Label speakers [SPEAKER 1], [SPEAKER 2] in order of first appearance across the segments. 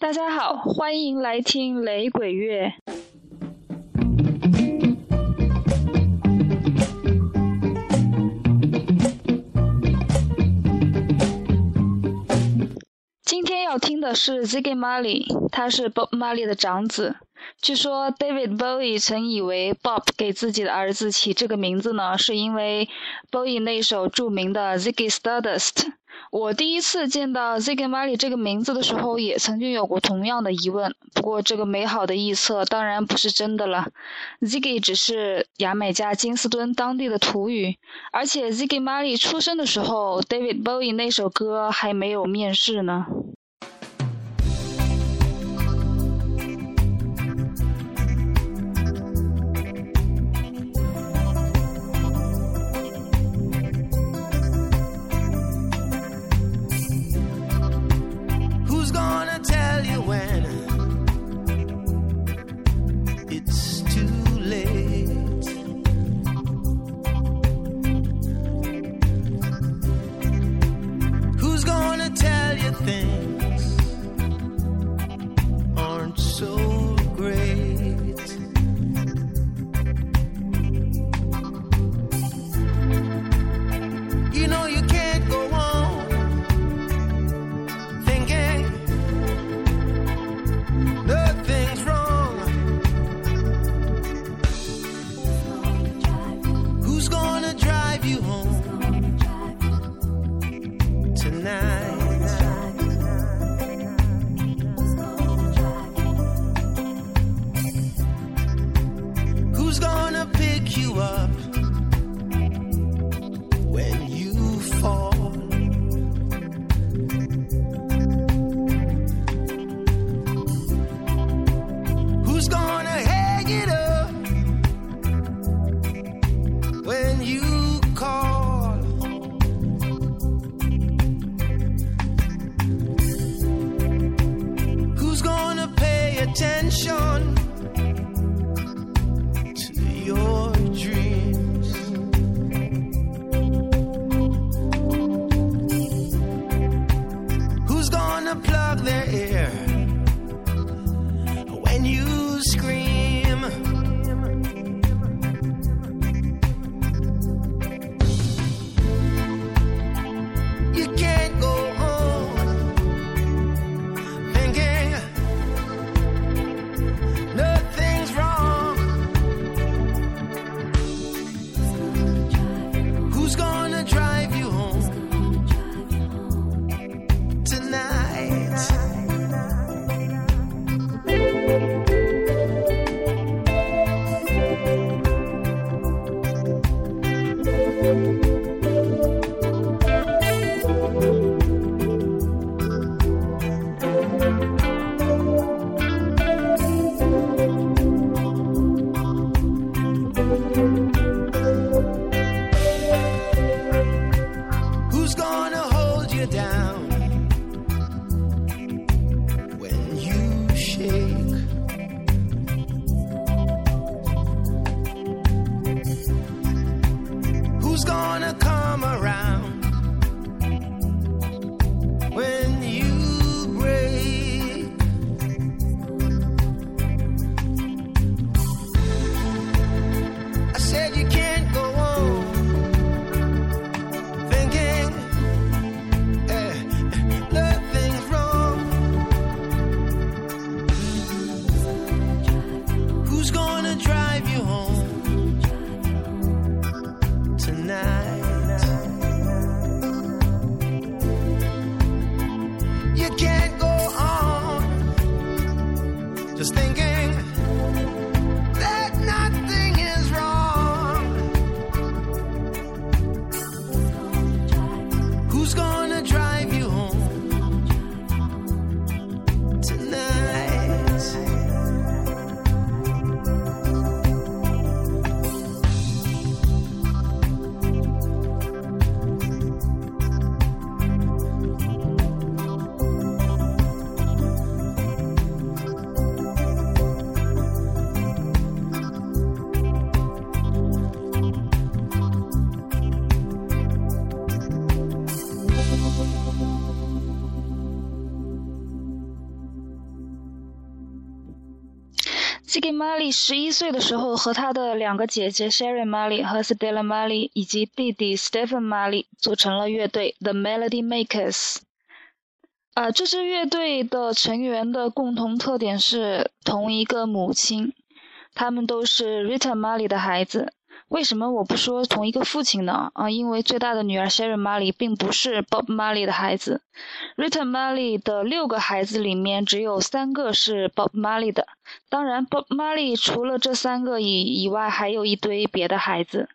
[SPEAKER 1] 大家好，欢迎来听雷鬼乐。今天要听的是 Ziggy Marley，他是 Bob Marley 的长子。据说 David Bowie 曾以为 Bob 给自己的儿子起这个名字呢，是因为 Bowie 那首著名的 Ziggy Stardust。我第一次见到 Ziggy Marley 这个名字的时候，也曾经有过同样的疑问。不过，这个美好的臆测当然不是真的了。Ziggy 只是牙买加金斯敦当地的土语，而且 Ziggy Marley 出生的时候，David Bowie 那首歌还没有面世呢。
[SPEAKER 2] Siggy Marley 十一岁的时候，和他的两个姐姐 Sherry Marley 和 Stella Marley 以及弟弟 Stephen Marley 组成了乐队 The Melody Makers。啊，这支乐队的成员的共同特点是同一个母亲，他们都是 Rita Marley 的孩子。为什么我不说同一个父亲呢？啊，因为最大的女儿 Sherry Marley 并不是 Bob Marley 的孩子。Rita Marley 的六个孩子里面只有三个是 Bob Marley 的。当然，Bob Marley 除了这三个以以外，还有一堆别的孩子。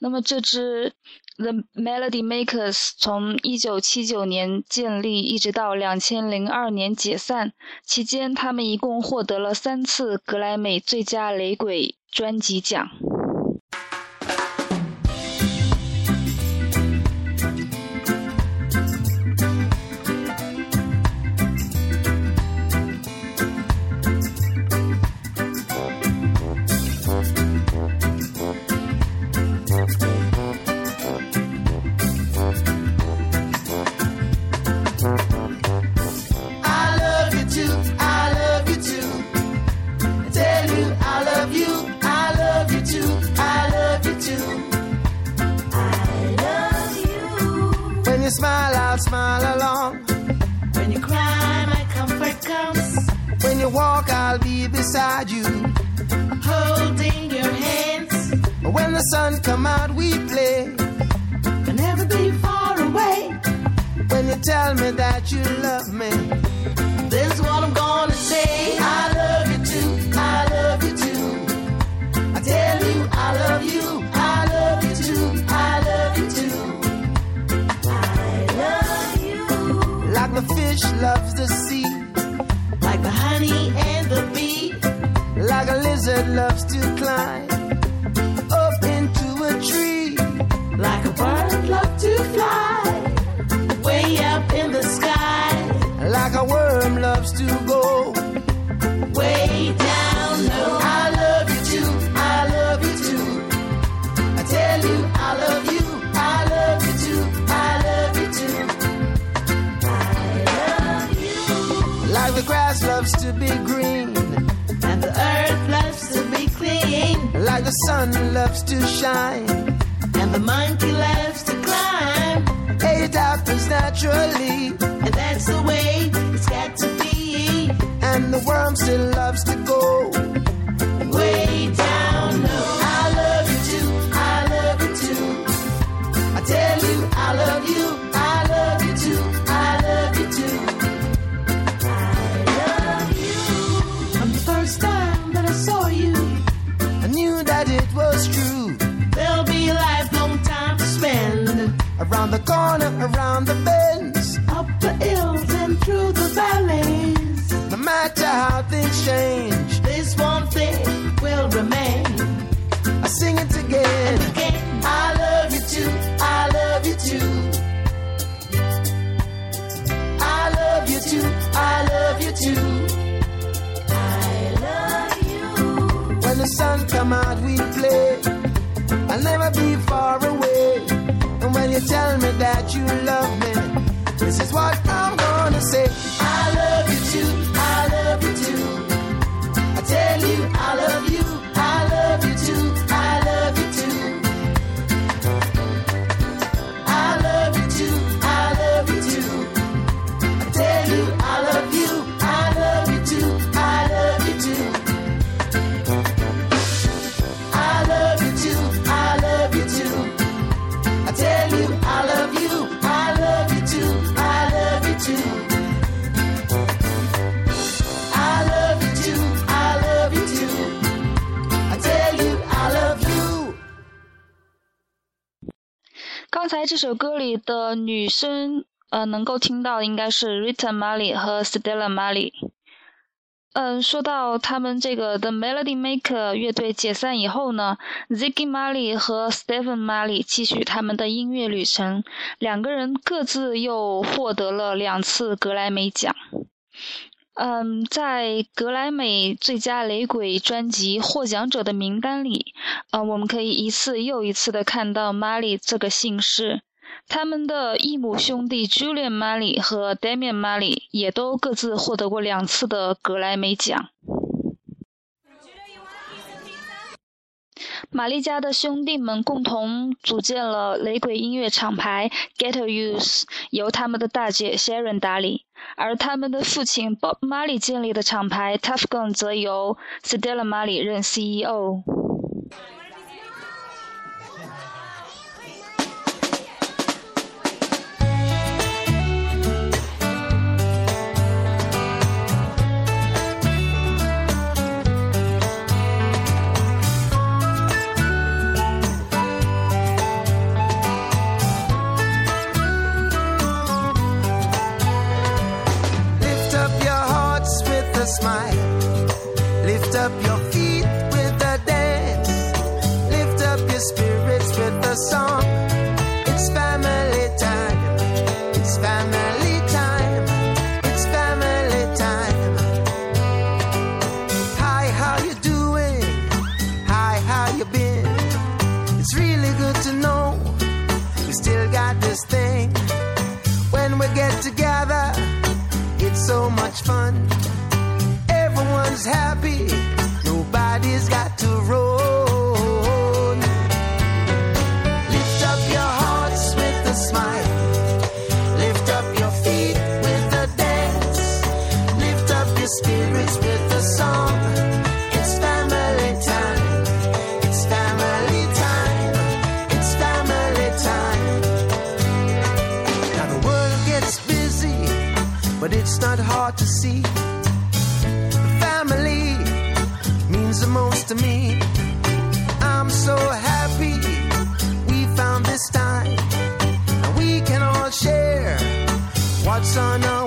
[SPEAKER 2] 那么这支 The Melody Makers 从一九七九年建立，一直到两千零二年解散，期间他们一共获得了三次格莱美最佳雷鬼专辑奖。
[SPEAKER 1] Walk, I'll be beside you.
[SPEAKER 3] Holding your hands.
[SPEAKER 1] When the sun come out, we play.
[SPEAKER 3] I'll never be far away.
[SPEAKER 1] When you tell me that you love me,
[SPEAKER 3] this is what I'm gonna say. I love you too. I love you too. I tell you I love you. I love you too. I love you too. I love you.
[SPEAKER 1] Like the fish loves
[SPEAKER 3] the sea, That loves to
[SPEAKER 1] climb. Sun loves to shine,
[SPEAKER 3] and the monkey loves to climb.
[SPEAKER 1] It happens naturally,
[SPEAKER 3] and that's the way it's got to be.
[SPEAKER 1] And the worm still loves to around the corner, around the bends,
[SPEAKER 3] up the hills and through the valleys.
[SPEAKER 1] No matter how things change,
[SPEAKER 3] this one thing will remain.
[SPEAKER 1] I sing it again.
[SPEAKER 3] And again, I love you too. I love you too. I love you too. I love you too. I love you.
[SPEAKER 1] When the sun come out, we play. I'll never be far away. When you tell me that you love me,
[SPEAKER 2] 这首歌里的女生，呃，能够听到应该是 Rita Marley 和 Stella Marley。嗯，说到他们这个 The Melody Maker 乐队解散以后呢，Ziggy Marley 和 Stephen Marley 继续他们的音乐旅程，两个人各自又获得了两次格莱美奖。嗯，在格莱美最佳雷鬼专辑获奖者的名单里，呃，我们可以一次又一次的看到 Marley 这个姓氏。他们的异母兄弟 Julian Money 和 Damian Money 也都各自获得过两次的格莱美奖。玛丽家的兄弟们共同组建了雷鬼音乐厂牌 Get Use，由他们的大姐 Sharon 打理，而他们的父亲 Bob m a l e y 建立的厂牌 Tuffgun 则由 Stella
[SPEAKER 1] m a l e y 任 CEO。Together, it's so much fun. Everyone's happy, nobody's got to roll. See. Family means the most to me. I'm so happy we found this time, and we can all share what's on our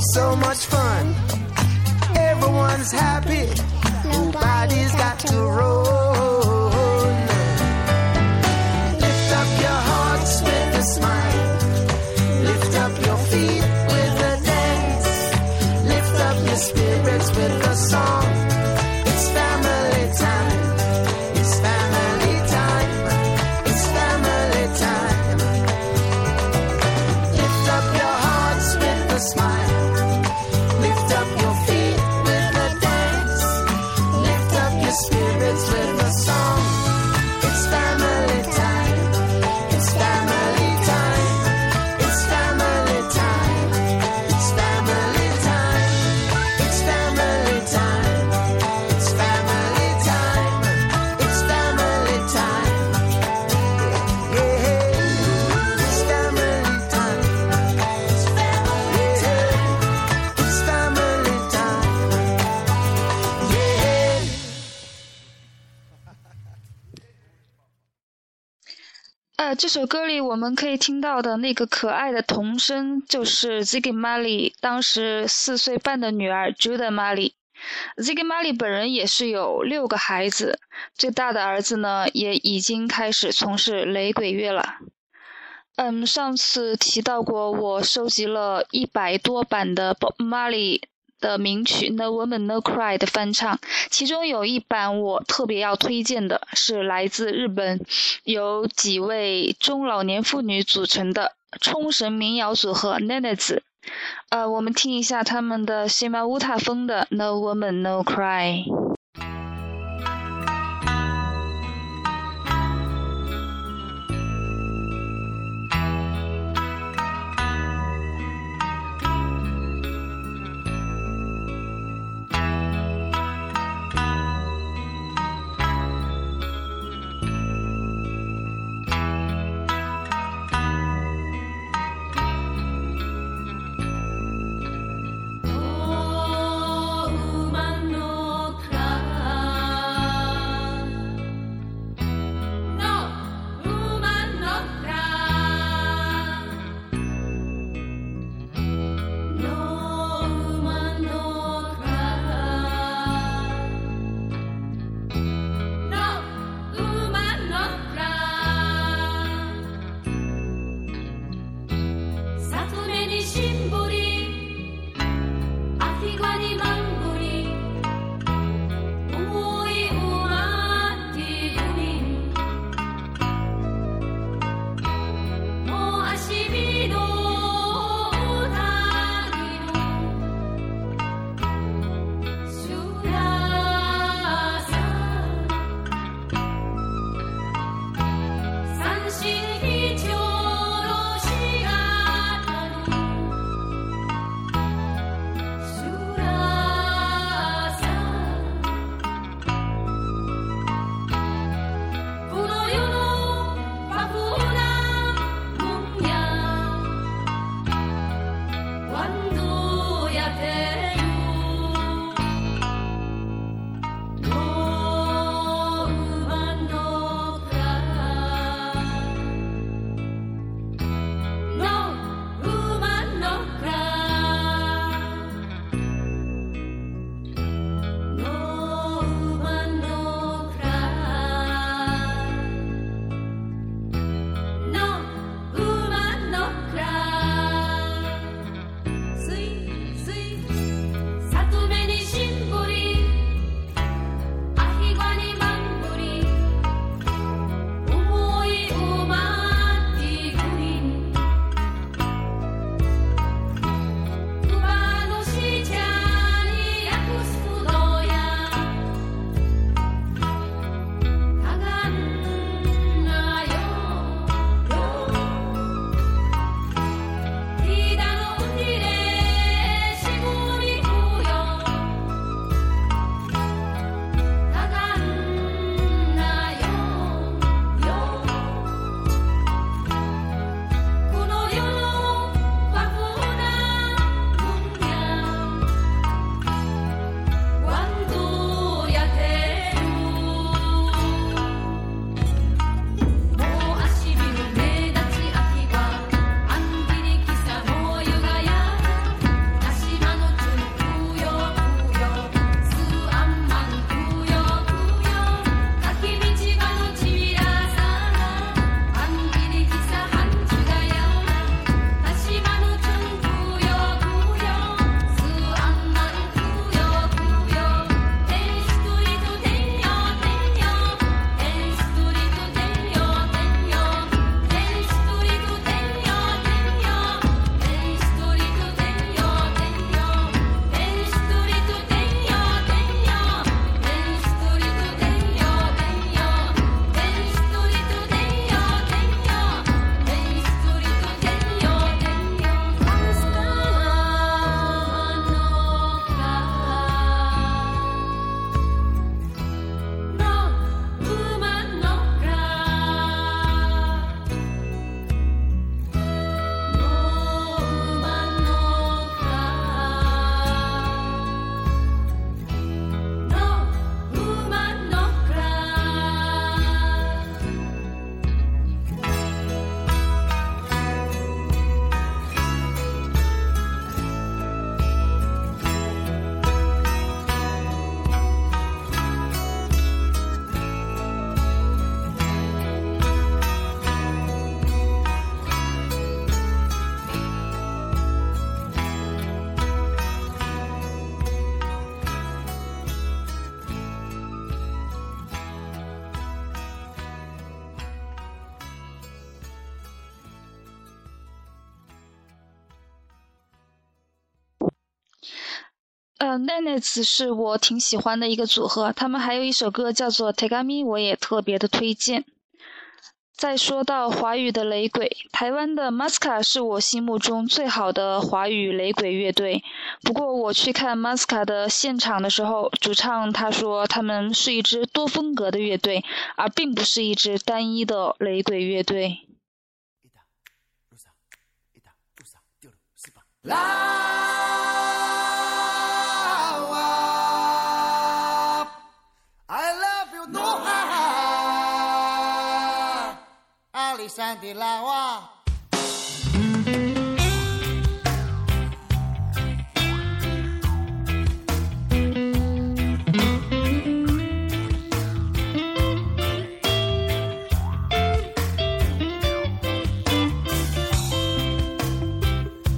[SPEAKER 1] it's so much fun. Everyone's happy, nobody's got to roll. Lift up your hearts with a smile. Lift up your feet with a dance. Lift up your spirits with a
[SPEAKER 2] 这首歌里我们可以听到的那个可爱的童声，就是 Ziggy Marley 当时四岁半的女儿 j u d a Marley。Ziggy Marley 本人也是有六个孩子，最大的儿子呢也已经开始从事雷鬼乐了。嗯，上次提到过，我收集了一百多版的 Bob Marley 的名曲《No Woman No Cry》的翻唱，其中有一版我特别要推荐的，是来自日本由几位中老年妇女组成的冲绳民谣组合 Nenes。呃，我们听一下他们的西马乌塔风的《》。No woman no cry. N a n e s 是我挺喜欢的一个组合，他们还有一首歌叫做《Tegami》，我也特别的推荐。再说到华语的雷鬼，台湾的 Masca 是我心目中最好的华语雷鬼乐队。不过我去看 Masca 的现场的时候，主唱他说他们是一支多风格的乐队，而并不是一支单一的雷鬼乐队。
[SPEAKER 4] 山的老啊。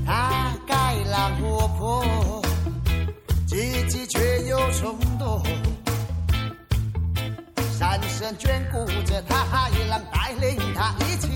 [SPEAKER 4] 他开朗活泼，积极却又冲动，山神眷顾着他，海浪带领他一起。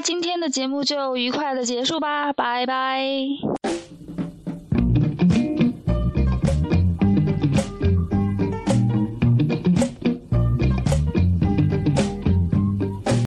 [SPEAKER 2] 今天的节目就愉快的结束吧，拜拜。